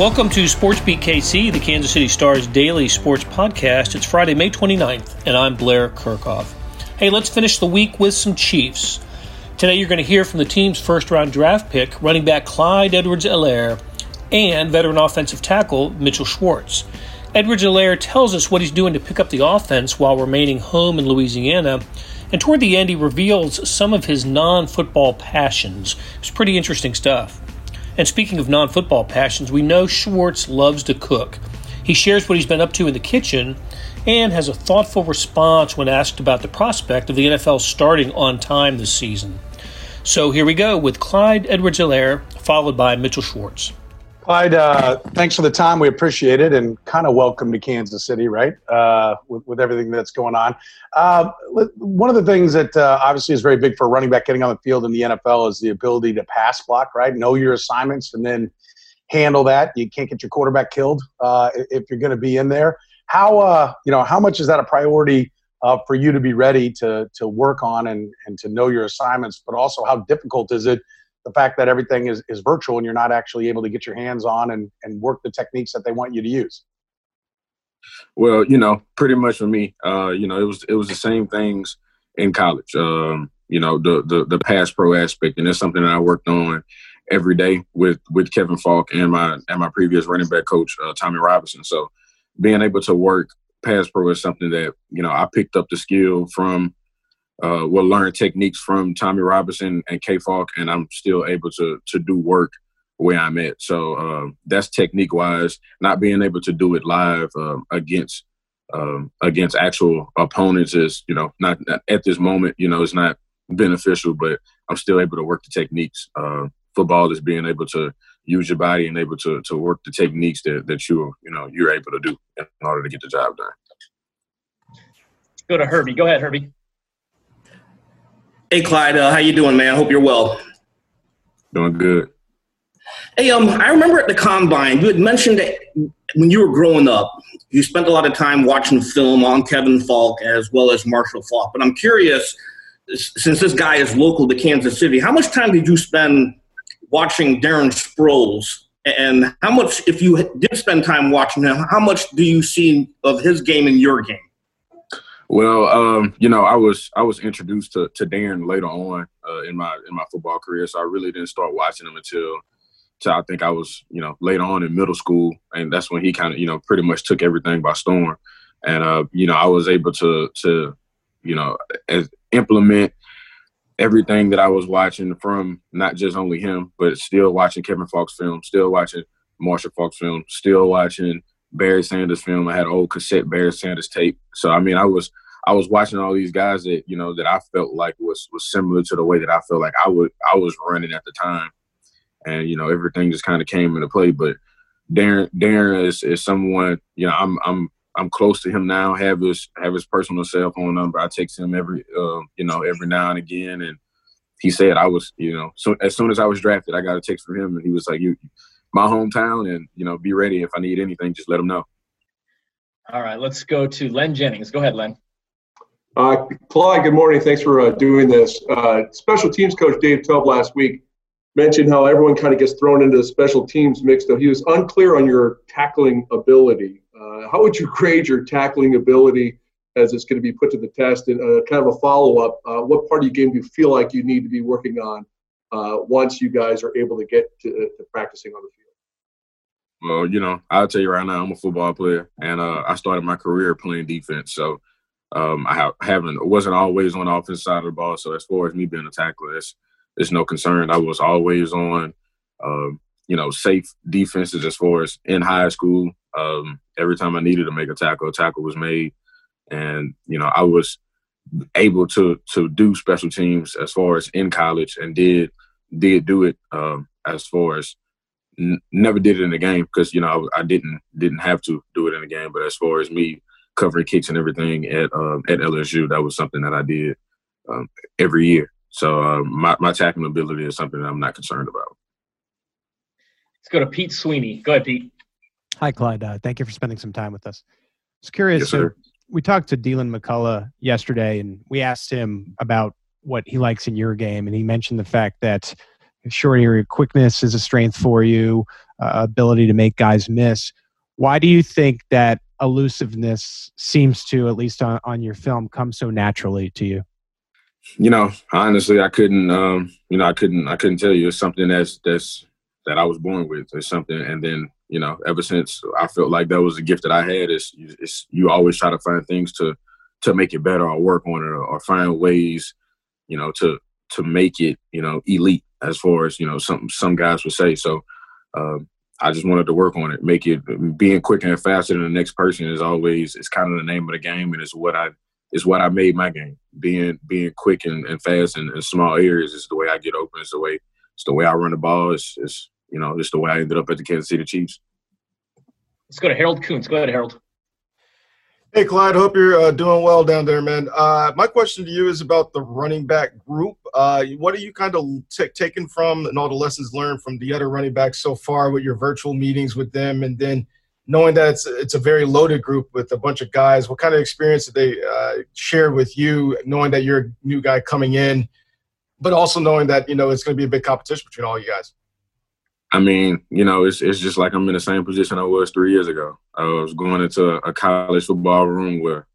Welcome to Sports Beat KC, the Kansas City Stars daily sports podcast. It's Friday, May 29th, and I'm Blair Kerkhoff. Hey, let's finish the week with some Chiefs. Today, you're going to hear from the team's first round draft pick, running back Clyde Edwards Helaire, and veteran offensive tackle Mitchell Schwartz. Edwards Helaire tells us what he's doing to pick up the offense while remaining home in Louisiana. And toward the end, he reveals some of his non football passions. It's pretty interesting stuff. And speaking of non football passions, we know Schwartz loves to cook. He shares what he's been up to in the kitchen and has a thoughtful response when asked about the prospect of the NFL starting on time this season. So here we go with Clyde Edwards Helaire, followed by Mitchell Schwartz. Uh, thanks for the time. We appreciate it, and kind of welcome to Kansas City, right? Uh, with, with everything that's going on. Uh, one of the things that uh, obviously is very big for a running back getting on the field in the NFL is the ability to pass block, right? Know your assignments and then handle that. You can't get your quarterback killed uh, if you're going to be in there. How uh, you know how much is that a priority for you to be ready to to work on and and to know your assignments? But also, how difficult is it? The fact that everything is, is virtual and you're not actually able to get your hands on and, and work the techniques that they want you to use? Well, you know, pretty much for me, uh, you know, it was it was the same things in college. Um, you know, the the the pass pro aspect, and it's something that I worked on every day with with Kevin Faulk and my and my previous running back coach uh, Tommy Robinson. So being able to work pass pro is something that you know I picked up the skill from uh, will learn techniques from Tommy Robinson and K Faulk, and I'm still able to to do work where I'm at. So uh, that's technique wise. Not being able to do it live um, against um, against actual opponents is you know not, not, at this moment. You know, it's not beneficial, but I'm still able to work the techniques. Uh, football is being able to use your body and able to to work the techniques that that you you know you're able to do in order to get the job done. Go to Herbie. Go ahead, Herbie. Hey, Clyde, uh, how you doing, man? I hope you're well. Doing good. Hey, um, I remember at the combine you had mentioned that when you were growing up, you spent a lot of time watching film on Kevin Faulk as well as Marshall Faulk. But I'm curious, since this guy is local to Kansas City, how much time did you spend watching Darren Sproles? And how much, if you did spend time watching him, how much do you see of his game in your game? Well, um, you know, I was I was introduced to, to Darren later on uh, in my in my football career, so I really didn't start watching him until, until I think I was you know later on in middle school, and that's when he kind of you know pretty much took everything by storm, and uh, you know I was able to to you know as, implement everything that I was watching from not just only him, but still watching Kevin Faulk's film, still watching Marshall Faulk's film, still watching Barry Sanders film. I had old cassette Barry Sanders tape. So I mean, I was I was watching all these guys that you know that I felt like was was similar to the way that I felt like I would I was running at the time, and you know everything just kind of came into play. But Darren Darren is, is someone you know I'm I'm I'm close to him now. Have his have his personal cell phone number. I text him every uh, you know every now and again, and he said I was you know so as soon as I was drafted, I got a text from him, and he was like you my hometown, and you know, be ready if I need anything. Just let them know. All right, let's go to Len Jennings. Go ahead, Len. Uh, Clyde, good morning. Thanks for uh, doing this. Uh, special teams coach Dave Toub last week mentioned how everyone kind of gets thrown into the special teams mix. Though he was unclear on your tackling ability. Uh, how would you grade your tackling ability as it's going to be put to the test? And uh, kind of a follow up, uh, what part of your game do you feel like you need to be working on once you guys are able to get to, to practicing on the field? Well, you know, I'll tell you right now, I'm a football player, and uh, I started my career playing defense. So um, I have, haven't wasn't always on the offensive side of the ball. So as far as me being a tackler, it's it's no concern. I was always on, um, you know, safe defenses as far as in high school. Um, every time I needed to make a tackle, a tackle was made, and you know, I was able to to do special teams as far as in college, and did did do it um, as far as n- never did it in the game because you know I, I, didn't didn't have to do it in the game. But as far as me covering kicks and everything at um, at LSU, that was something that I did um, every year. So uh, my my tackling ability is something that I'm not concerned about. Let's go to Pete Sweeney. Go ahead, Pete. Hi, Clyde. Uh, thank you for spending some time with us. I was curious. Yes, sir. So we talked to Deland McCullough yesterday, and we asked him about what he likes in your game, and he mentioned the fact that short area quickness is a strength for you. uh, ability to make guys miss. Why do you think that elusiveness seems to, at least on, on your film, come so naturally to you? You know, honestly, I couldn't. Um, you know, I couldn't. I couldn't tell you. It's something that's that's that I was born with. It's something, and then you know, ever since I felt like that was a gift that I had. Is you always try to find things to to make it better or work on it or, or find ways, you know, to to make it, you know, elite as far as you know some some guys would say. So um, I just wanted to work on it, make it being quicker and faster than the next person is always it's kind of the name of the game, and it's what I is what I made my game. Being being quick and, and fast and, in, small areas is the way I get open. It's the way it's the way I run the ball. It's, it's you know it's the way I ended up at the Kansas City Chiefs. Let's go to Harold Coons. Go ahead, Harold. Hey, Clyde. Hope you're uh, doing well down there, man. Uh, my question to you is about the running back group. Uh, what are you kind of t- taking from and all the lessons learned from the other running backs so far with your virtual meetings with them, and then knowing that it's it's a very loaded group with a bunch of guys. What kind of experience did they uh, share with you, knowing that you're a new guy coming in, but also knowing that you know it's going to be a big competition between all you guys? I mean, you know, it's it's just like I'm in the same position I was three years ago. I was going into a college football room where,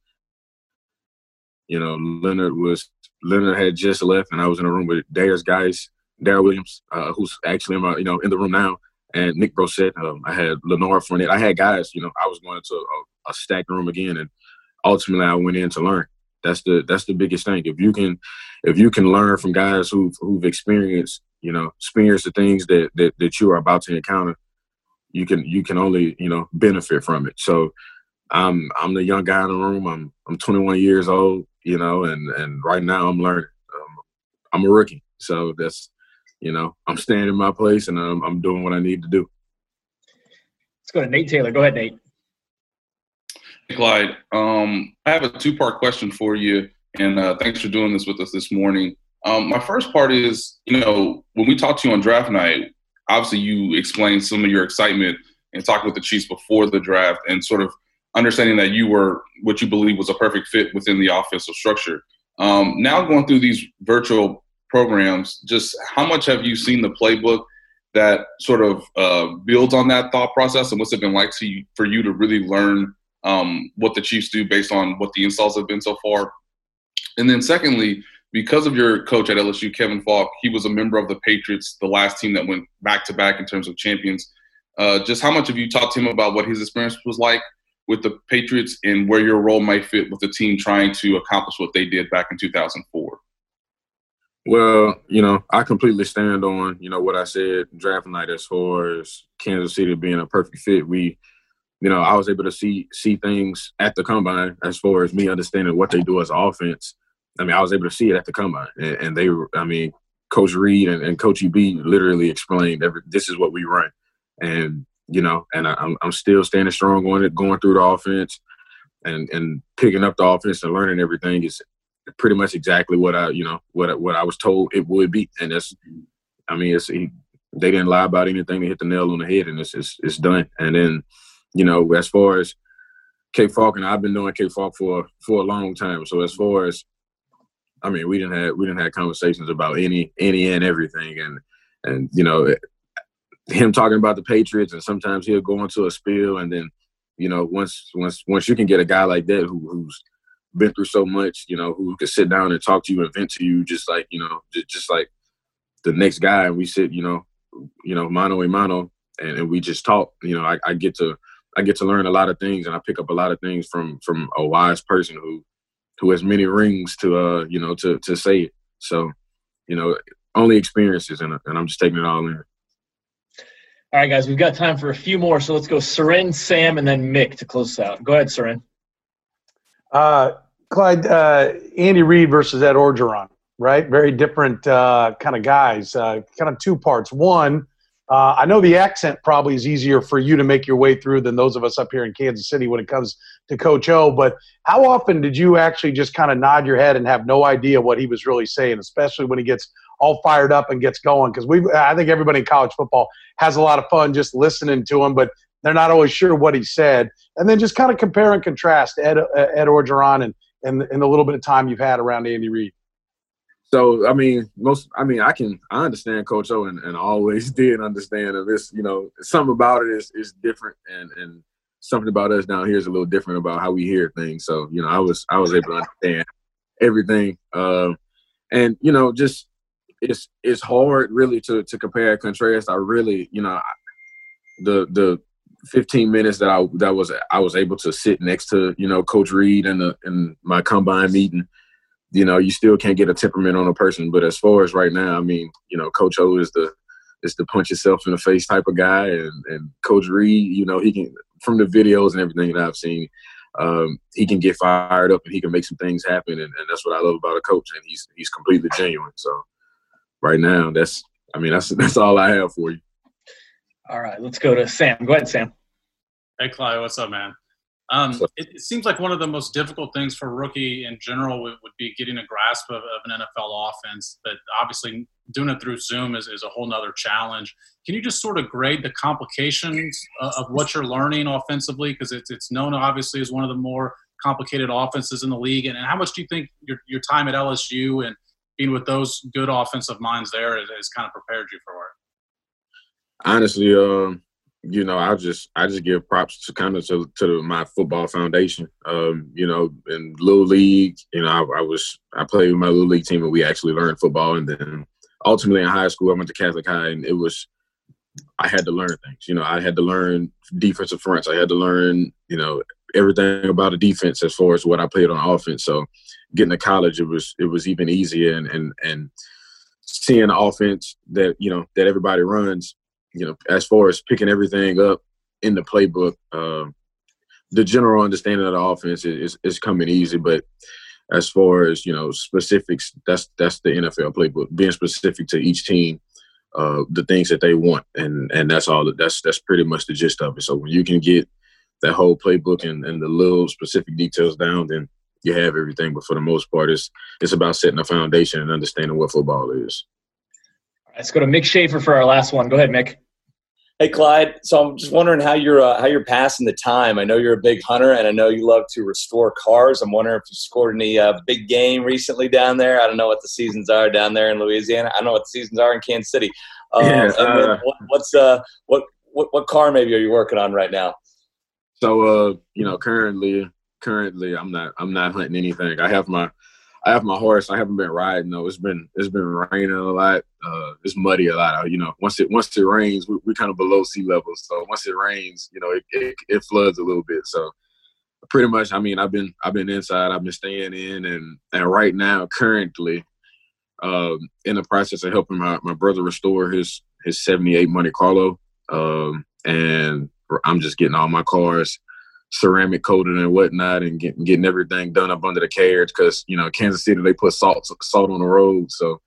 you know, Leonard was Leonard had just left, and I was in a room with Derrius Guice, Darrel Williams, uh, who's actually in my, you know in the room now, and Nick Brossette. Um, I had Leonard Fournette. I had guys. You know, I was going into a, a stacked room again, and ultimately I went in to learn. That's the that's the biggest thing. If you can if you can learn from guys who've who've experienced you know, experience the things that, that, that you are about to encounter, you can you can only, you know, benefit from it. So I'm I'm the young guy in the room. I'm I'm 21 years old, you know, and and right now I'm learning. Um, I'm a rookie, so that's you know I'm staying in my place and I'm I'm doing what I need to do. Let's go to Nate Taylor. Go ahead, Nate. Clyde, um, I have a two-part question for you, and uh, thanks for doing this with us this morning. Um, my first part is, you know, when we talked to you on draft night, obviously you explained some of your excitement and talking with the Chiefs before the draft and sort of understanding that you were what you believe was a perfect fit within the offensive structure. Um, now going through these virtual programs, just how much have you seen the playbook that sort of uh, builds on that thought process, and what's it been like to you, for you to really learn um, what the Chiefs do based on what the installs have been so far? And then secondly, because of your coach at LSU, Kevin Faulk, he was a member of the Patriots, the last team that went back to back in terms of champions. Uh, just how much have you talked to him about what his experience was like with the Patriots and where your role might fit with the team trying to accomplish what they did back in 2004? Well, you know, I completely stand on, you know, what I said draft night as far as Kansas City being a perfect fit. We, you know, I was able to see see things at the combine as far as me understanding what they do as offense I mean, I was able to see it at the combine, and, and they, I mean, Coach Reid and, and Coach EB literally explained every. This is what we run, and you know, and I, am I'm still standing strong on it, going through the offense, and and picking up the offense and learning everything is pretty much exactly what I you know what what I was told it would be, and that's. I mean, it's he, they didn't lie about anything. They hit the nail on the head, and it's it's, it's done. And then, you know, as far as K Faulk and I've been knowing K Faulk for for a long time. So as far as I mean, we didn't have we didn't have conversations about any any and everything, and and you know, him talking about the Patriots, and sometimes he'll go into a spiel, and then you know, once once once you can get a guy like that who, who's been through so much, you know, who can sit down and talk to you and vent to you, just like you know, just, just like the next guy, and we sit, you know, you know, mano a mano, and, and we just talk. You know, I, I get to I get to learn a lot of things, and I pick up a lot of things from from a wise person who who has many rings to uh you know to to say it. So, you know, only experiences, and and I'm just taking it all in. All right, guys, we've got time for a few more, so let's go Soren, Sam, and then Mick to close us out. Go ahead, Soren. Uh, Clyde, uh, Andy Reid versus Ed Orgeron, right? Very different uh, kind of guys. Uh, kind of two parts. One, uh, I know the accent probably is easier for you to make your way through than those of us up here in Kansas City when it comes to Coach O. But how often did you actually just kind of nod your head and have no idea what he was really saying, especially when he gets all fired up and gets going? Because we, I think everybody in college football has a lot of fun just listening to him, but they're not always sure what he said. And then just kind of compare and contrast Ed, uh, Ed Orgeron and, and, and the little bit of time you've had around Andy Reid. So I mean, most I mean, I can I understand Coach O and, and always did understand that this, you know, something about it is is different and and something about us down here is a little different about how we hear things. So, you know, I was I was able to understand everything. Um and, you know, just it's it's hard really to to compare and contrast. I really, you know, the the 15 minutes that I that was I was able to sit next to you know Coach Reid and the in my combine meeting. You know, you still can't get a temperament on a person, but as far as right now, I mean, you know, Coach O is the is the punch yourself in the face type of guy, and and Coach Reid, you know, he can from the videos and everything that I've seen, um, he can get fired up and he can make some things happen, and, and that's what I love about a coach, and he's he's completely genuine. So right now, that's I mean, that's that's all I have for you. All right, let's go to Sam. Go ahead, Sam. Hey, Clyde, what's up, man? Um, it, it, seems like one of the most difficult things for a rookie in general would, would be getting a grasp of, of, an NFL offense. But obviously, doing it through Zoom is, is a whole nother challenge. Can you just sort of grade the complications of, of what you're learning offensively? Because it's, it's known, obviously, as one of the more complicated offenses in the league. And, and how much do you think your, your time at LSU and being with those good offensive minds there has, has kind of prepared you for it? honestly, um, you know, I just I just give props to kind of to, to my football foundation. Um, you know, in little league, you know, I, I, was I played with my little league team and we actually learned football, and then ultimately in high school I went to Catholic High, and it was I had to learn things. You know, I had to learn defensive fronts. I had to learn, you know, everything about a defense as far as what I played on offense. So getting to college, it was it was even easier, and and and seeing the offense that you know that everybody runs you know, as far as picking everything up in the playbook, uh, the general understanding of the offense is, is, is coming easy. But as far as you know, specifics, that's that's the NFL playbook. Being specific to each team, uh, the things that they want, and and that's all. That's that's pretty much the gist of it. So when you can get that whole playbook and, and the little specific details down, then you have everything. But for the most part, it's it's about setting a foundation and understanding what football is. Let's go to Mick Schaefer for our last one. Go ahead, Mick. Hey Clyde, so I'm just wondering how you're uh, how you're passing the time. I know you're a big hunter, and I know you love to restore cars. I'm wondering if you scored any uh, big game recently down there. I don't know what the seasons are down there in Louisiana. I don't know what the seasons are in Kansas City. Um, yeah, uh, what, what's uh what, what what car maybe are you working on right now? So uh, you know, currently currently I'm not I'm not hunting anything. I have my I have my horse. I haven't been riding though. It's been it's been raining a lot. Uh, it's muddy a lot. You know, once it once it rains, we, are kind of below sea level. So once it rains, you know, it, it, it floods a little bit. So pretty much, I mean, I've been I've been inside. I've been staying in, and and right now, currently, um, in the process of helping my my brother restore his his '78 Monte Carlo, um, and I'm just getting all my cars ceramic coated and whatnot, and getting getting everything done up under the carriage because you know Kansas City they put salt salt on the road, so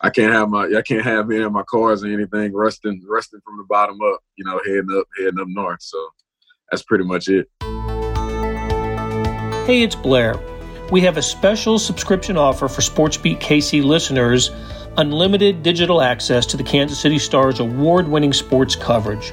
I can't have my I can't have any of my cars or anything rusting rusting from the bottom up, you know, heading up heading up north. So that's pretty much it. Hey, it's Blair. We have a special subscription offer for SportsBeat KC listeners unlimited digital access to the Kansas City Stars award winning sports coverage.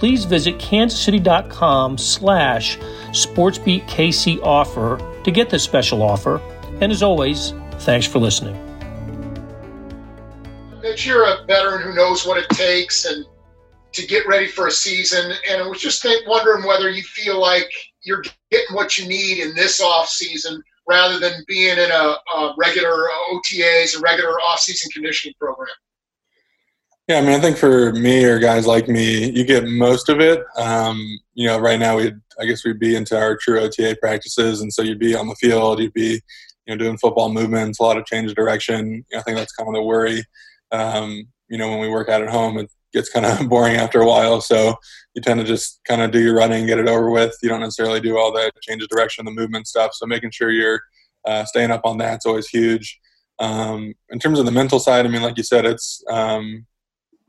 please visit kansascity.com slash sportsbeatkc offer to get this special offer. And as always, thanks for listening. Mitch, you're a veteran who knows what it takes and to get ready for a season. And I was just think, wondering whether you feel like you're getting what you need in this off season rather than being in a, a regular OTAs, a regular off-season conditioning program. Yeah, I mean, I think for me or guys like me, you get most of it. Um, you know, right now we, I guess we'd be into our true OTA practices, and so you'd be on the field, you'd be, you know, doing football movements, a lot of change of direction. I think that's kind of the worry. Um, you know, when we work out at home, it gets kind of boring after a while, so you tend to just kind of do your running, get it over with. You don't necessarily do all that change of direction, the movement stuff. So making sure you're uh, staying up on that's always huge. Um, in terms of the mental side, I mean, like you said, it's um,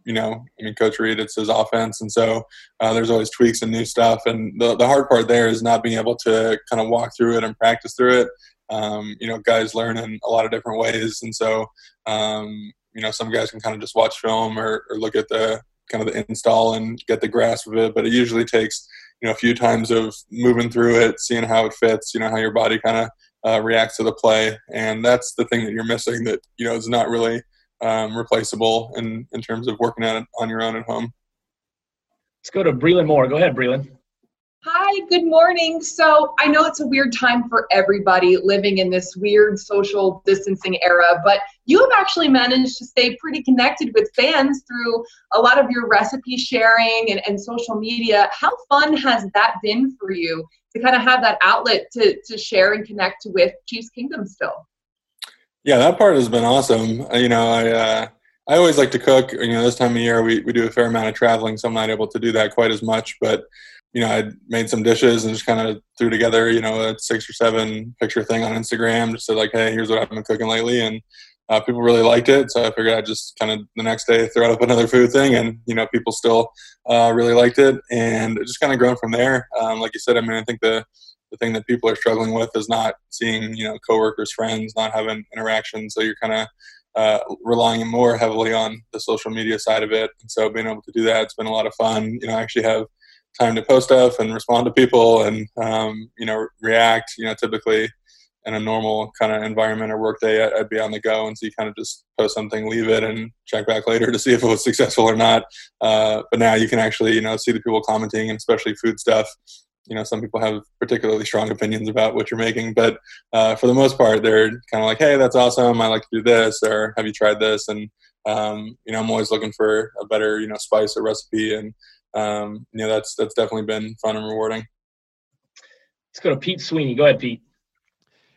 you know, I mean, Coach Reid, it's his offense, and so uh, there's always tweaks and new stuff. And the the hard part there is not being able to kind of walk through it and practice through it. Um, you know, guys learn in a lot of different ways, and so um, you know, some guys can kind of just watch film or, or look at the kind of the install and get the grasp of it. But it usually takes you know a few times of moving through it, seeing how it fits, you know, how your body kind of uh, reacts to the play, and that's the thing that you're missing that you know is not really um, replaceable in in terms of working at it on your own at home. Let's go to Breland Moore. Go ahead, Breland. Hi, good morning. So I know it's a weird time for everybody living in this weird social distancing era, but you have actually managed to stay pretty connected with fans through a lot of your recipe sharing and, and social media. How fun has that been for you to kind of have that outlet to, to share and connect with Chiefs Kingdom still? Yeah, that part has been awesome. Uh, you know, I uh, I always like to cook. You know, this time of year we, we do a fair amount of traveling, so I'm not able to do that quite as much. But you know, I made some dishes and just kind of threw together, you know, a six or seven picture thing on Instagram, just said like, hey, here's what I've been cooking lately, and uh, people really liked it. So I figured I'd just kind of the next day throw up another food thing, and you know, people still uh, really liked it, and it just kind of grown from there. Um, like you said, I mean, I think the the thing that people are struggling with is not seeing, you know, coworkers, friends, not having interaction. So you're kind of uh, relying more heavily on the social media side of it. And so being able to do that, it's been a lot of fun. You know, I actually have time to post stuff and respond to people and um, you know react. You know, typically in a normal kind of environment or workday, I'd be on the go, and so you kind of just post something, leave it, and check back later to see if it was successful or not. Uh, but now you can actually you know see the people commenting, and especially food stuff. You know, some people have particularly strong opinions about what you're making, but uh, for the most part, they're kind of like, "Hey, that's awesome! I like to do this," or "Have you tried this?" And um, you know, I'm always looking for a better you know spice or recipe, and um, you know that's that's definitely been fun and rewarding. Let's go to Pete Sweeney. Go ahead, Pete.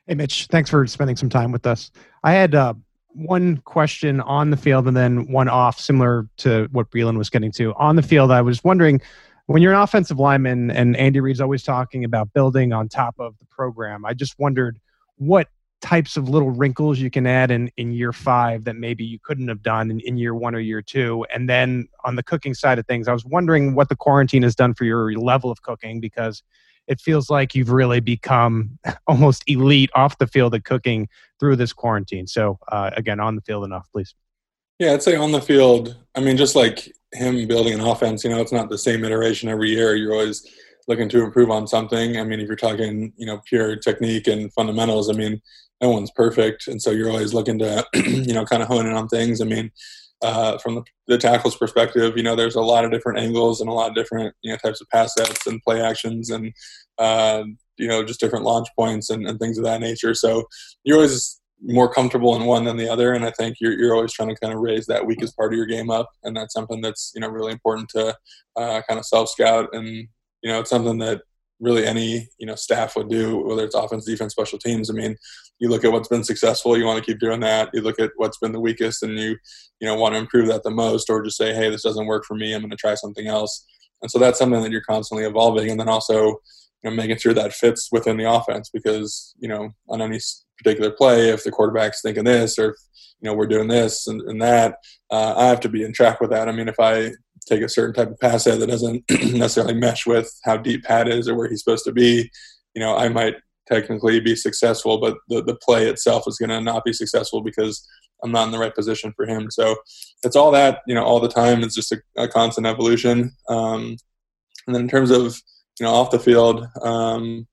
Hey, Mitch. Thanks for spending some time with us. I had uh, one question on the field and then one off, similar to what Breland was getting to. On the field, I was wondering when you're an offensive lineman and Andy Reid's always talking about building on top of the program, I just wondered what types of little wrinkles you can add in, in year five that maybe you couldn't have done in, in year one or year two. And then on the cooking side of things, I was wondering what the quarantine has done for your level of cooking because it feels like you've really become almost elite off the field at cooking through this quarantine. So, uh, again, on the field enough, please. Yeah, I'd say on the field. I mean, just like him building an offense, you know, it's not the same iteration every year. You're always looking to improve on something. I mean, if you're talking, you know, pure technique and fundamentals, I mean, no one's perfect, and so you're always looking to you know kind of hone in on things. I mean, uh, from the, the, tackles perspective, you know, there's a lot of different angles and a lot of different you know types of pass sets and play actions and uh, you know just different launch points and, and things of that nature. So you're always more comfortable in one than the other, and I think you're you're always trying to kind of raise that weakest part of your game up, and that's something that's you know really important to uh, kind of self scout and you know it's something that really any you know staff would do, whether it's offense, defense, special teams. I mean, you look at what's been successful, you want to keep doing that. You look at what's been the weakest, and you you know want to improve that the most, or just say, hey, this doesn't work for me. I'm going to try something else. And so that's something that you're constantly evolving, and then also you know making sure that fits within the offense because you know on any particular play, if the quarterback's thinking this or if, you know we're doing this and, and that, uh, I have to be in track with that. I mean, if I take a certain type of pass that doesn't necessarily mesh with how deep Pat is or where he's supposed to be, you know, I might technically be successful, but the, the play itself is going to not be successful because I'm not in the right position for him. So it's all that, you know, all the time. It's just a, a constant evolution. Um, and then in terms of, you know, off the field, um,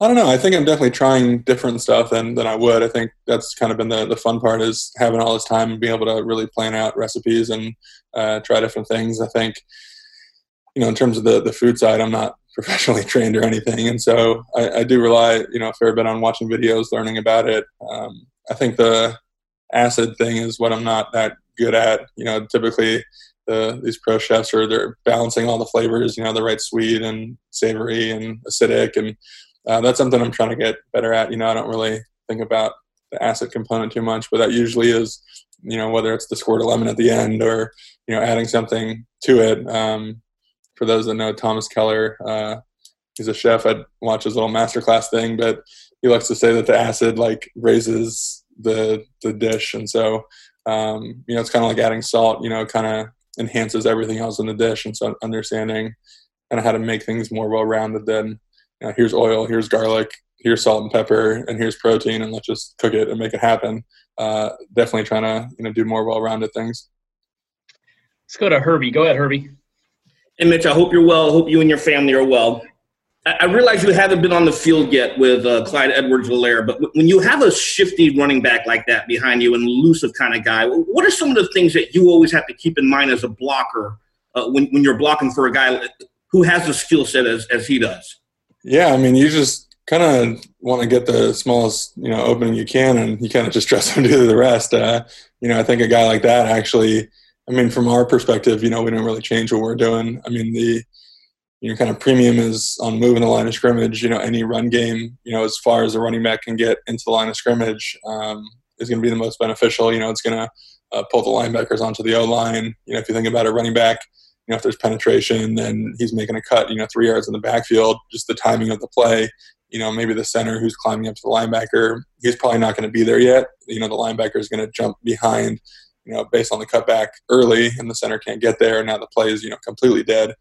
I don't know. I think I'm definitely trying different stuff than, than I would. I think that's kind of been the, the fun part is having all this time and being able to really plan out recipes and uh, try different things. I think, you know, in terms of the, the food side, I'm not professionally trained or anything. And so I, I do rely, you know, a fair bit on watching videos, learning about it. Um, I think the acid thing is what I'm not that good at. You know, typically the, these pro chefs are they're balancing all the flavors, you know, the right sweet and savory and acidic and uh, that's something I'm trying to get better at. You know, I don't really think about the acid component too much, but that usually is, you know, whether it's the squirt of lemon at the end or, you know, adding something to it. Um, for those that know Thomas Keller, uh, he's a chef. I'd watch his little masterclass thing, but he likes to say that the acid like raises the the dish, and so um, you know it's kind of like adding salt. You know, kind of enhances everything else in the dish, and so understanding kind of how to make things more well rounded than you know, here's oil, here's garlic, here's salt and pepper, and here's protein, and let's just cook it and make it happen. Uh, definitely trying to you know do more well rounded things. Let's go to Herbie. Go ahead, Herbie. Hey, Mitch, I hope you're well. I hope you and your family are well. I realize you haven't been on the field yet with uh, Clyde Edwards-Helaire, but when you have a shifty running back like that behind you and elusive kind of guy, what are some of the things that you always have to keep in mind as a blocker uh, when, when you're blocking for a guy who has the skill set as, as he does? Yeah, I mean, you just kind of want to get the smallest you know opening you can, and you kind of just trust him to do the rest. Uh, you know, I think a guy like that actually. I mean, from our perspective, you know, we don't really change what we're doing. I mean, the you know, kind of premium is on moving the line of scrimmage. You know, any run game, you know, as far as the running back can get into the line of scrimmage, um, is going to be the most beneficial. You know, it's going to uh, pull the linebackers onto the O line. You know, if you think about a running back, you know, if there's penetration and he's making a cut, you know, three yards in the backfield, just the timing of the play. You know, maybe the center who's climbing up to the linebacker, he's probably not going to be there yet. You know, the linebacker is going to jump behind, you know, based on the cutback early, and the center can't get there. And now the play is, you know, completely dead.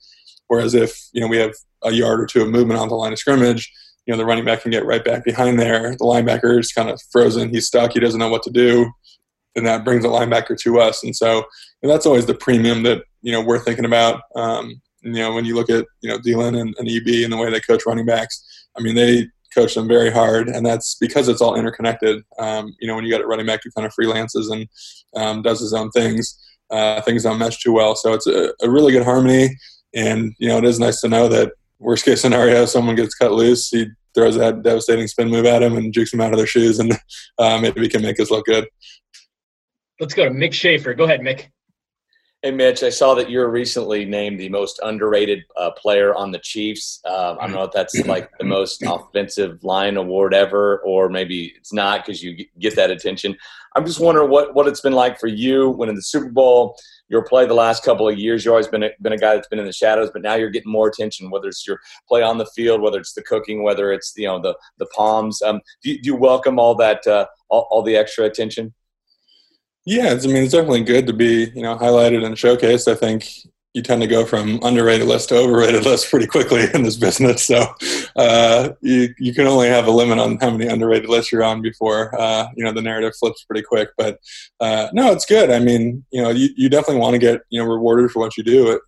Whereas if you know we have a yard or two of movement on the line of scrimmage, you know the running back can get right back behind there. The linebacker is kind of frozen. He's stuck. He doesn't know what to do, and that brings the linebacker to us. And so and that's always the premium that you know we're thinking about. Um, you know when you look at you know Deland and, and EB and the way they coach running backs, I mean they coach them very hard, and that's because it's all interconnected. Um, you know when you got a running back who kind of freelances and um, does his own things. Uh, things don't mesh too well, so it's a, a really good harmony. And you know, it is nice to know that worst case scenario, someone gets cut loose, he throws that devastating spin move at him and jukes him out of their shoes, and uh, maybe can make us look good. Let's go to Mick Schaefer. Go ahead, Mick. Hey, Mitch, I saw that you're recently named the most underrated uh, player on the Chiefs. Uh, I don't know if that's like the most offensive line award ever, or maybe it's not because you get that attention. I'm just wondering what, what it's been like for you when in the Super Bowl your play the last couple of years. You've always been a, been a guy that's been in the shadows, but now you're getting more attention. Whether it's your play on the field, whether it's the cooking, whether it's you know the the palms. Um, do, you, do you welcome all that uh, all, all the extra attention? Yeah, I mean it's definitely good to be you know highlighted and showcased. I think you tend to go from underrated list to overrated list pretty quickly in this business. So uh, you you can only have a limit on how many underrated lists you're on before uh, you know the narrative flips pretty quick. But uh, no, it's good. I mean, you know, you, you definitely want to get you know rewarded for what you do. It,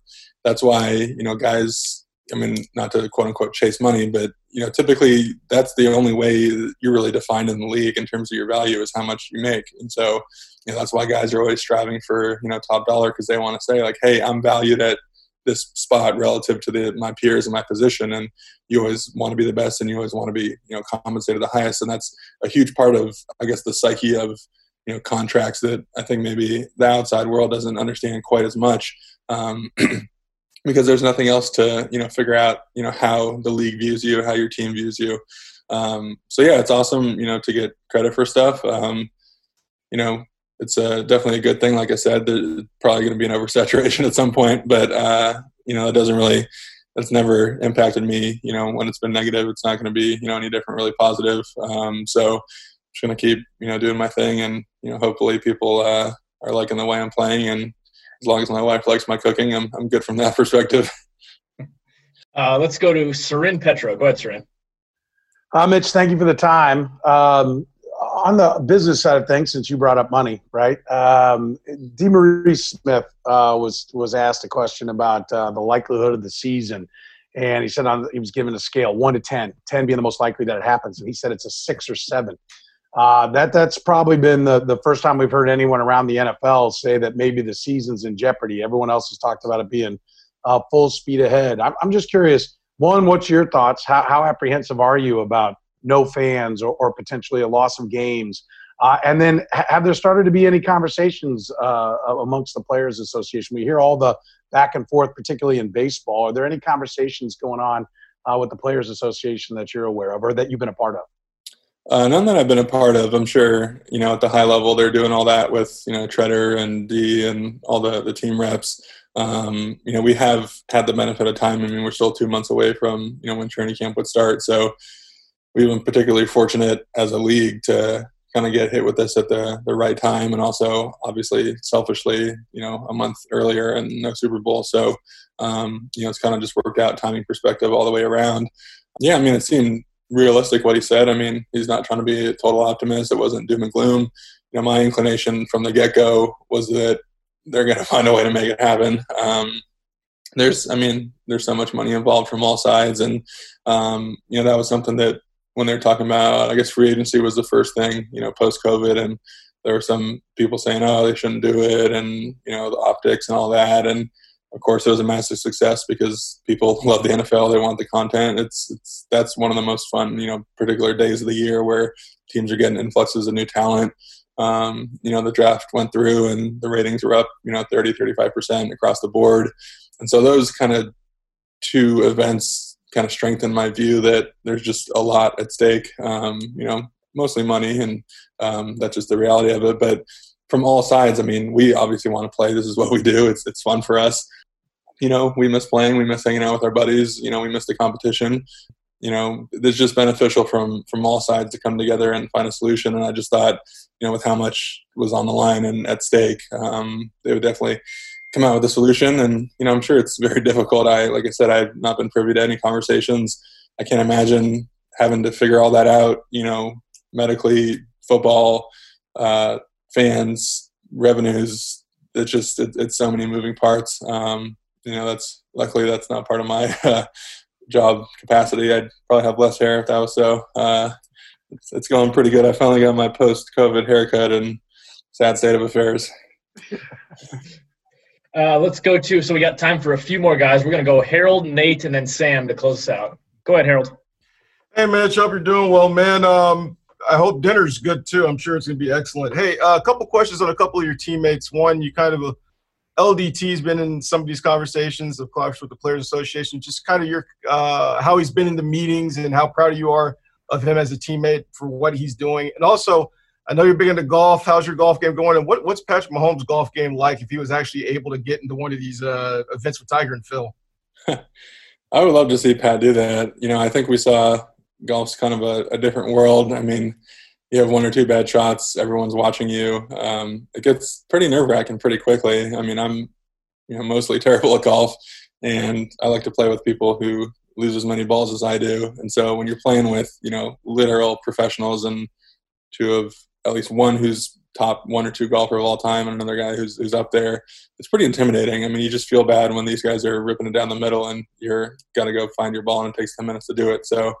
that's why you know guys. I mean, not to quote unquote chase money, but you know, typically that's the only way you're really defined in the league in terms of your value is how much you make. And so you know, that's why guys are always striving for you know top dollar because they want to say like, hey, I'm valued at this spot relative to the my peers in my position, and you always want to be the best, and you always want to be you know compensated the highest, and that's a huge part of I guess the psyche of you know contracts that I think maybe the outside world doesn't understand quite as much. Um, because there's nothing else to you know figure out you know how the league views you how your team views you um, so yeah it's awesome you know to get credit for stuff um, you know it's a, definitely a good thing. Like I said, there's probably going to be an oversaturation at some point, but uh, you know, it doesn't really. That's never impacted me. You know, when it's been negative, it's not going to be you know any different. Really positive. Um, so, just going to keep you know doing my thing, and you know, hopefully people uh, are liking the way I'm playing, and as long as my wife likes my cooking, I'm I'm good from that perspective. Uh, let's go to Soren Petro. Go ahead, Soren. Uh, Mitch, thank you for the time. Um, on the business side of things, since you brought up money, right? Um, DeMaurice Smith uh, was was asked a question about uh, the likelihood of the season, and he said on, he was given a scale one to 10, 10 being the most likely that it happens, and he said it's a six or seven. Uh, that that's probably been the the first time we've heard anyone around the NFL say that maybe the season's in jeopardy. Everyone else has talked about it being uh, full speed ahead. I'm, I'm just curious. One, what's your thoughts? How, how apprehensive are you about no fans or, or potentially a loss of games. Uh, and then have there started to be any conversations uh, amongst the Players Association? We hear all the back and forth, particularly in baseball. Are there any conversations going on uh, with the Players Association that you're aware of or that you've been a part of? Uh, none that I've been a part of. I'm sure you know at the high level they're doing all that with you know Tretter and D and all the the team reps. Um, you know we have had the benefit of time. I mean we're still two months away from you know when training camp would start, so we've been particularly fortunate as a league to kind of get hit with this at the the right time, and also obviously selfishly, you know, a month earlier and no Super Bowl. So um, you know, it's kind of just worked out timing perspective all the way around. Yeah, I mean, it seemed realistic what he said. I mean, he's not trying to be a total optimist. It wasn't doom and gloom. You know, my inclination from the get go was that they're going to find a way to make it happen. Um, there's, I mean, there's so much money involved from all sides, and um, you know that was something that when they were talking about, I guess free agency was the first thing, you know, post COVID, and there were some people saying, oh, they shouldn't do it, and you know, the optics and all that, and of course, it was a massive success because people love the NFL. They want the content. It's, it's that's one of the most fun, you know, particular days of the year where teams are getting influxes of new talent. Um, you know, the draft went through and the ratings were up, you know, 30, 35% across the board. And so those kind of two events kind of strengthen my view that there's just a lot at stake. Um, you know, mostly money, and um, that's just the reality of it. But from all sides, I mean, we obviously want to play. This is what we do. It's it's fun for us. You know, we miss playing. We miss hanging out with our buddies. You know, we miss the competition. You know, it's just beneficial from from all sides to come together and find a solution. And I just thought, you know, with how much was on the line and at stake, um, they would definitely come out with a solution. And you know, I'm sure it's very difficult. I, like I said, I've not been privy to any conversations. I can't imagine having to figure all that out. You know, medically, football, uh, fans, revenues. It's just it, it's so many moving parts. Um, you know, that's luckily that's not part of my uh, job capacity. I'd probably have less hair if that was so. Uh, it's, it's going pretty good. I finally got my post-COVID haircut, and sad state of affairs. Uh, let's go to. So we got time for a few more guys. We're gonna go Harold, Nate, and then Sam to close us out. Go ahead, Harold. Hey, Mitch. Hope you're doing well, man. Um, I hope dinner's good too. I'm sure it's gonna be excellent. Hey, uh, a couple questions on a couple of your teammates. One, you kind of a uh, LDT's been in some of these conversations, of course, with the Players Association. Just kind of your uh, how he's been in the meetings and how proud you are of him as a teammate for what he's doing, and also I know you're big into golf. How's your golf game going? And what, what's Patrick Mahomes' golf game like if he was actually able to get into one of these uh, events with Tiger and Phil? I would love to see Pat do that. You know, I think we saw golf's kind of a, a different world. I mean, you have one or two bad shots, everyone's watching you. Um, it gets pretty nerve wracking pretty quickly. I mean, I'm you know mostly terrible at golf, and I like to play with people who lose as many balls as I do. And so when you're playing with you know literal professionals and two of at least one who's top one or two golfer of all time and another guy who's, who's up there. It's pretty intimidating. I mean, you just feel bad when these guys are ripping it down the middle and you're got to go find your ball and it takes 10 minutes to do it. So,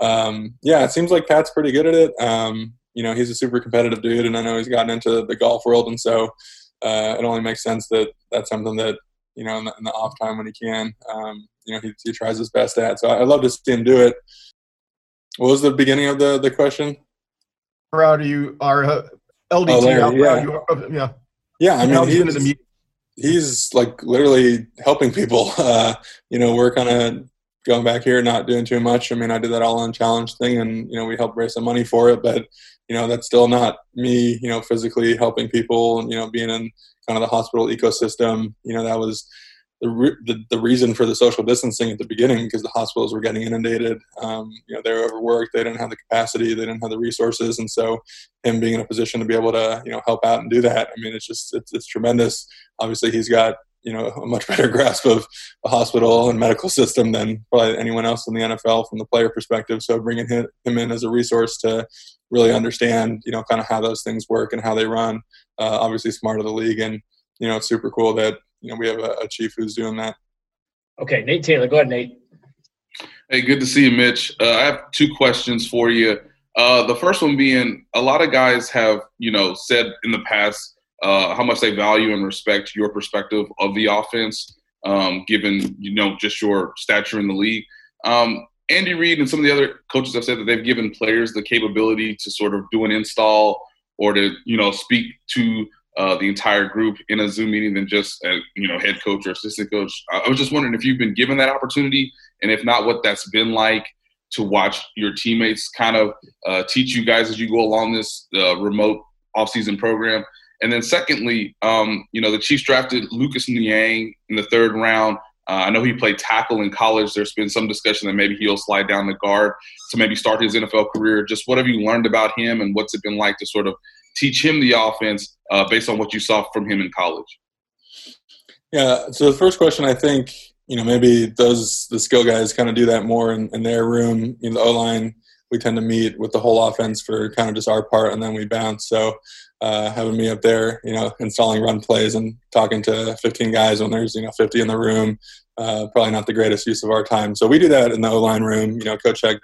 um, yeah, it seems like Pat's pretty good at it. Um, you know, he's a super competitive dude and I know he's gotten into the golf world. And so uh, it only makes sense that that's something that, you know, in the, in the off time when he can, um, you know, he, he tries his best at. So I, I'd love to see him do it. What was the beginning of the, the question? proud you are uh, LDT. Oh, Larry, yeah. You are, yeah. Yeah, I mean, he's, he's like literally helping people. Uh, you know, work on of going back here, not doing too much. I mean, I did that all on challenge thing, and you know, we helped raise some money for it. But you know, that's still not me. You know, physically helping people. And, you know, being in kind of the hospital ecosystem. You know, that was the, re- the, the reason for the social distancing at the beginning because the hospitals were getting inundated. Um, you know, they were overworked. They didn't have the capacity. They didn't have the resources. And so, him being in a position to be able to you know help out and do that, I mean, it's just it's, it's tremendous. Obviously, he's got you know a much better grasp of the hospital and medical system than probably anyone else in the NFL from the player perspective. So bringing him, him in as a resource to really understand you know kind of how those things work and how they run. Uh, obviously, smart of the league and you know it's super cool that you know we have a, a chief who's doing that. Okay, Nate Taylor, go ahead, Nate. Hey, good to see you, Mitch. Uh, I have two questions for you. Uh, the first one being, a lot of guys have, you know, said in the past uh, how much they value and respect your perspective of the offense, um, given you know just your stature in the league. Um, Andy Reid and some of the other coaches have said that they've given players the capability to sort of do an install or to you know speak to uh, the entire group in a Zoom meeting than just a you know head coach or assistant coach. I was just wondering if you've been given that opportunity, and if not, what that's been like to watch your teammates kind of uh, teach you guys as you go along this uh, remote offseason program. And then secondly, um, you know the Chiefs drafted Lucas Niang in the third round. Uh, I know he played tackle in college. There's been some discussion that maybe he'll slide down the guard to maybe start his NFL career. Just what have you learned about him, and what's it been like to sort of teach him the offense uh, based on what you saw from him in college? Yeah. So the first question, I think, you know, maybe does the skill guys kind of do that more in, in their room? Know, the O line, we tend to meet with the whole offense for kind of just our part, and then we bounce. So uh, having me up there, you know, installing run plays and talking to 15 guys when there's you know 50 in the room, uh, probably not the greatest use of our time. So we do that in the O line room. You know, Coach Heck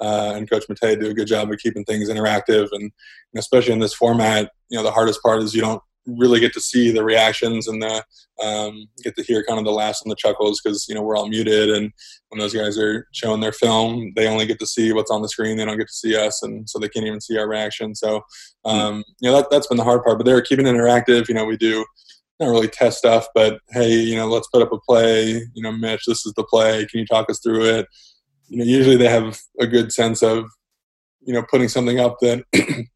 uh, and Coach Matthaei do a good job of keeping things interactive, and especially in this format, you know, the hardest part is you don't really get to see the reactions and the um, get to hear kind of the laughs and the chuckles because you know we're all muted and when those guys are showing their film they only get to see what's on the screen they don't get to see us and so they can't even see our reaction. So um, you know that, that's been the hard part but they're keeping it interactive you know we do not really test stuff but hey you know let's put up a play you know mitch this is the play can you talk us through it? You know usually they have a good sense of you know putting something up that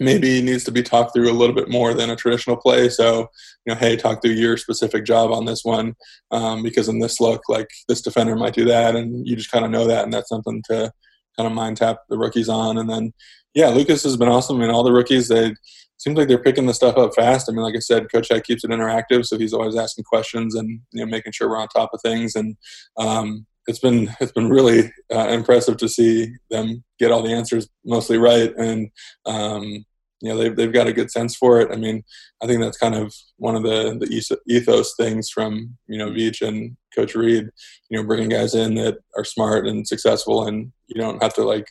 maybe needs to be talked through a little bit more than a traditional play. So, you know, hey, talk through your specific job on this one um, because in this look, like this defender might do that, and you just kind of know that, and that's something to kind of mind tap the rookies on. And then, yeah, Lucas has been awesome. I mean, all the rookies they seems like they're picking the stuff up fast. I mean, like I said, Coach Heck keeps it interactive, so he's always asking questions and you know making sure we're on top of things. And um, it's been it's been really uh, impressive to see them get all the answers mostly right, and um, you know they've they've got a good sense for it. I mean, I think that's kind of one of the the ethos things from you know Veach and Coach Reid. You know, bringing guys in that are smart and successful, and you don't have to like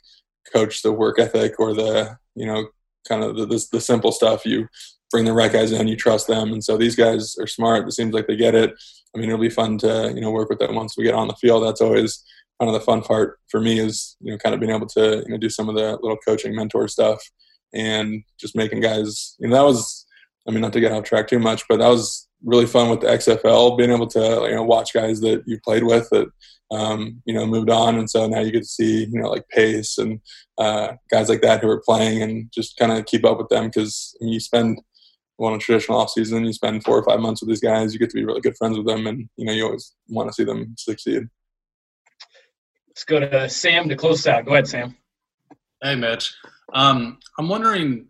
coach the work ethic or the you know kind of the, the, the simple stuff. You bring the right guys in, you trust them, and so these guys are smart. It seems like they get it. I mean, it'll be fun to you know work with them once we get on the field. That's always kind of the fun part for me is you know kind of being able to you know do some of the little coaching mentor stuff and just making guys. You know, that was I mean not to get off track too much, but that was really fun with the XFL, being able to you know watch guys that you played with that um, you know moved on, and so now you get to see you know like Pace and uh, guys like that who are playing, and just kind of keep up with them because I mean, you spend on a traditional off season, you spend four or five months with these guys, you get to be really good friends with them, and you know you always want to see them succeed. Let's go to Sam to close out. Go ahead, Sam. Hey, Mitch. Um, I'm wondering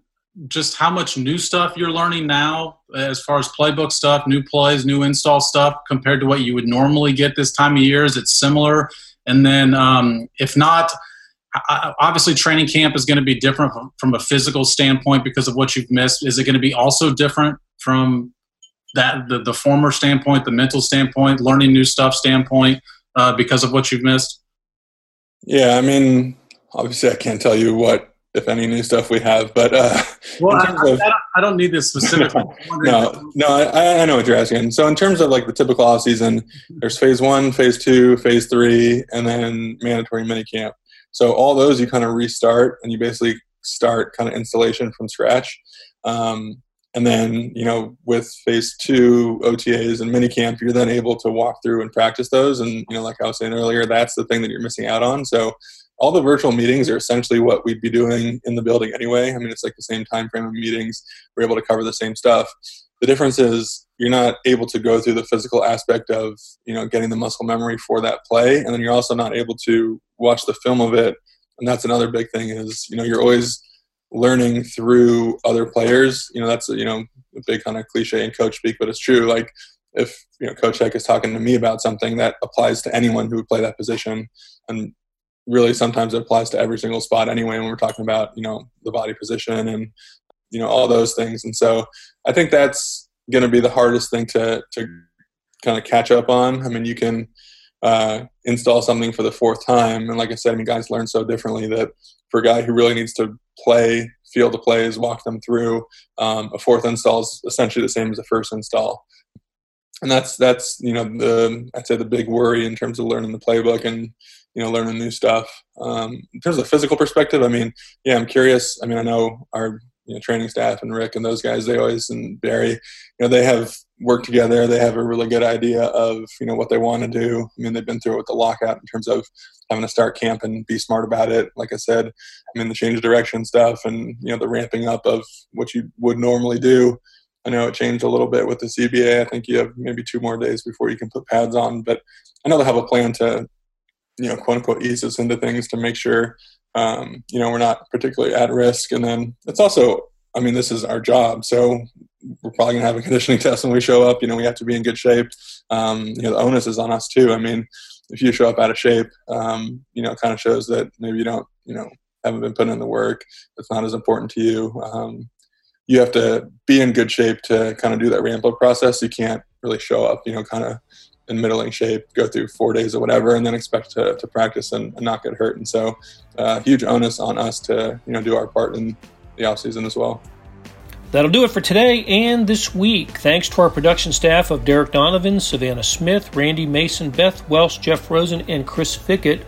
just how much new stuff you're learning now as far as playbook stuff, new plays, new install stuff compared to what you would normally get this time of year. Is it similar? And then, um, if not, obviously training camp is going to be different from a physical standpoint because of what you've missed. Is it going to be also different from that the, the former standpoint the mental standpoint learning new stuff standpoint uh, because of what you've missed? Yeah i mean obviously i can't tell you what if any new stuff we have but uh, well I, of, I, don't, I, don't, need this specific no no I, I know what you're asking. So in terms of like the typical off season there's phase one phase two phase three and then mandatory mini camp so all those you kind of restart and you basically start kind of installation from scratch. Um, and then, you know, with phase two OTAs and minicamp, you're then able to walk through and practice those. And, you know, like I was saying earlier, that's the thing that you're missing out on. So all the virtual meetings are essentially what we'd be doing in the building anyway. I mean, it's like the same time frame of meetings. We're able to cover the same stuff. The difference is you're not able to go through the physical aspect of, you know, getting the muscle memory for that play. And then you're also not able to watch the film of it. And that's another big thing is, you know, you're always learning through other players. You know, that's, you know, a big kind of cliche in coach speak, but it's true. Like if, you know, Coach Heck is talking to me about something that applies to anyone who would play that position and really sometimes it applies to every single spot anyway when we're talking about, you know, the body position and, you know, all those things. And so I think that's going to be the hardest thing to, to kind of catch up on. I mean, you can, uh, install something for the fourth time. And like I said, I mean, guys learn so differently that for a guy who really needs to play, feel the plays, walk them through, um, a fourth install is essentially the same as a first install. And that's that's you know the I'd say the big worry in terms of learning the playbook and you know learning new stuff. Um, in terms of physical perspective, I mean, yeah, I'm curious. I mean, I know our you know, training staff and Rick and those guys, they always and Barry, you know, they have worked together. They have a really good idea of you know what they want to do. I mean, they've been through it with the lockout in terms of having to start camp and be smart about it. Like I said, I mean, the change of direction stuff and you know the ramping up of what you would normally do. I know it changed a little bit with the CBA. I think you have maybe two more days before you can put pads on, but I know they have a plan to, you know, quote unquote, ease us into things to make sure, um, you know, we're not particularly at risk. And then it's also, I mean, this is our job, so we're probably gonna have a conditioning test when we show up. You know, we have to be in good shape. Um, you know, the onus is on us too. I mean, if you show up out of shape, um, you know, it kind of shows that maybe you don't, you know, haven't been putting in the work. It's not as important to you. Um, you have to be in good shape to kind of do that ramp up process. You can't really show up, you know, kind of in middling shape, go through four days or whatever, and then expect to, to practice and, and not get hurt. And so, uh, huge onus on us to, you know, do our part in the off season as well. That'll do it for today and this week. Thanks to our production staff of Derek Donovan, Savannah Smith, Randy Mason, Beth Welsh, Jeff Rosen, and Chris Fickett.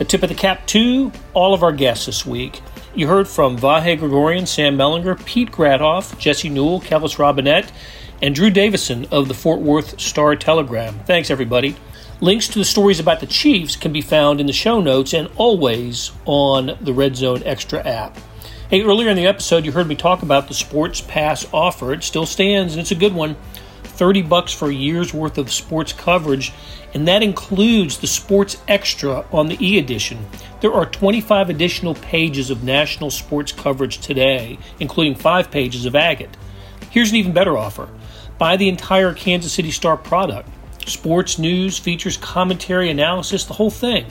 A tip of the cap to all of our guests this week. You heard from Vahe Gregorian, Sam Mellinger, Pete Grathoff, Jesse Newell, Kelvis Robinette, and Drew Davison of the Fort Worth Star Telegram. Thanks, everybody. Links to the stories about the Chiefs can be found in the show notes and always on the Red Zone Extra app. Hey, earlier in the episode, you heard me talk about the Sports Pass offer. It still stands, and it's a good one. 30 bucks for a year's worth of sports coverage, and that includes the Sports Extra on the e edition. There are 25 additional pages of national sports coverage today, including five pages of Agate. Here's an even better offer buy the entire Kansas City Star product sports news, features, commentary, analysis, the whole thing.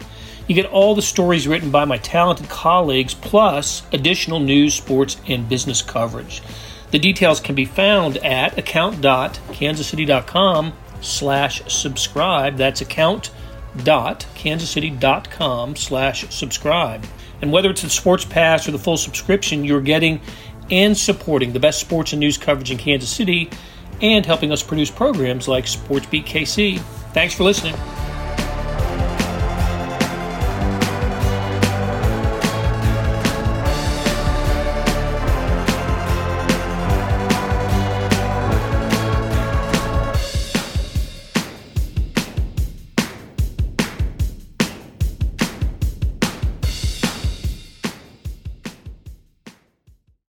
You get all the stories written by my talented colleagues, plus additional news, sports, and business coverage. The details can be found at account.kansascity.com slash subscribe. That's account.kansascity.com slash subscribe. And whether it's the Sports Pass or the full subscription, you're getting and supporting the best sports and news coverage in Kansas City and helping us produce programs like Sports Beat KC. Thanks for listening.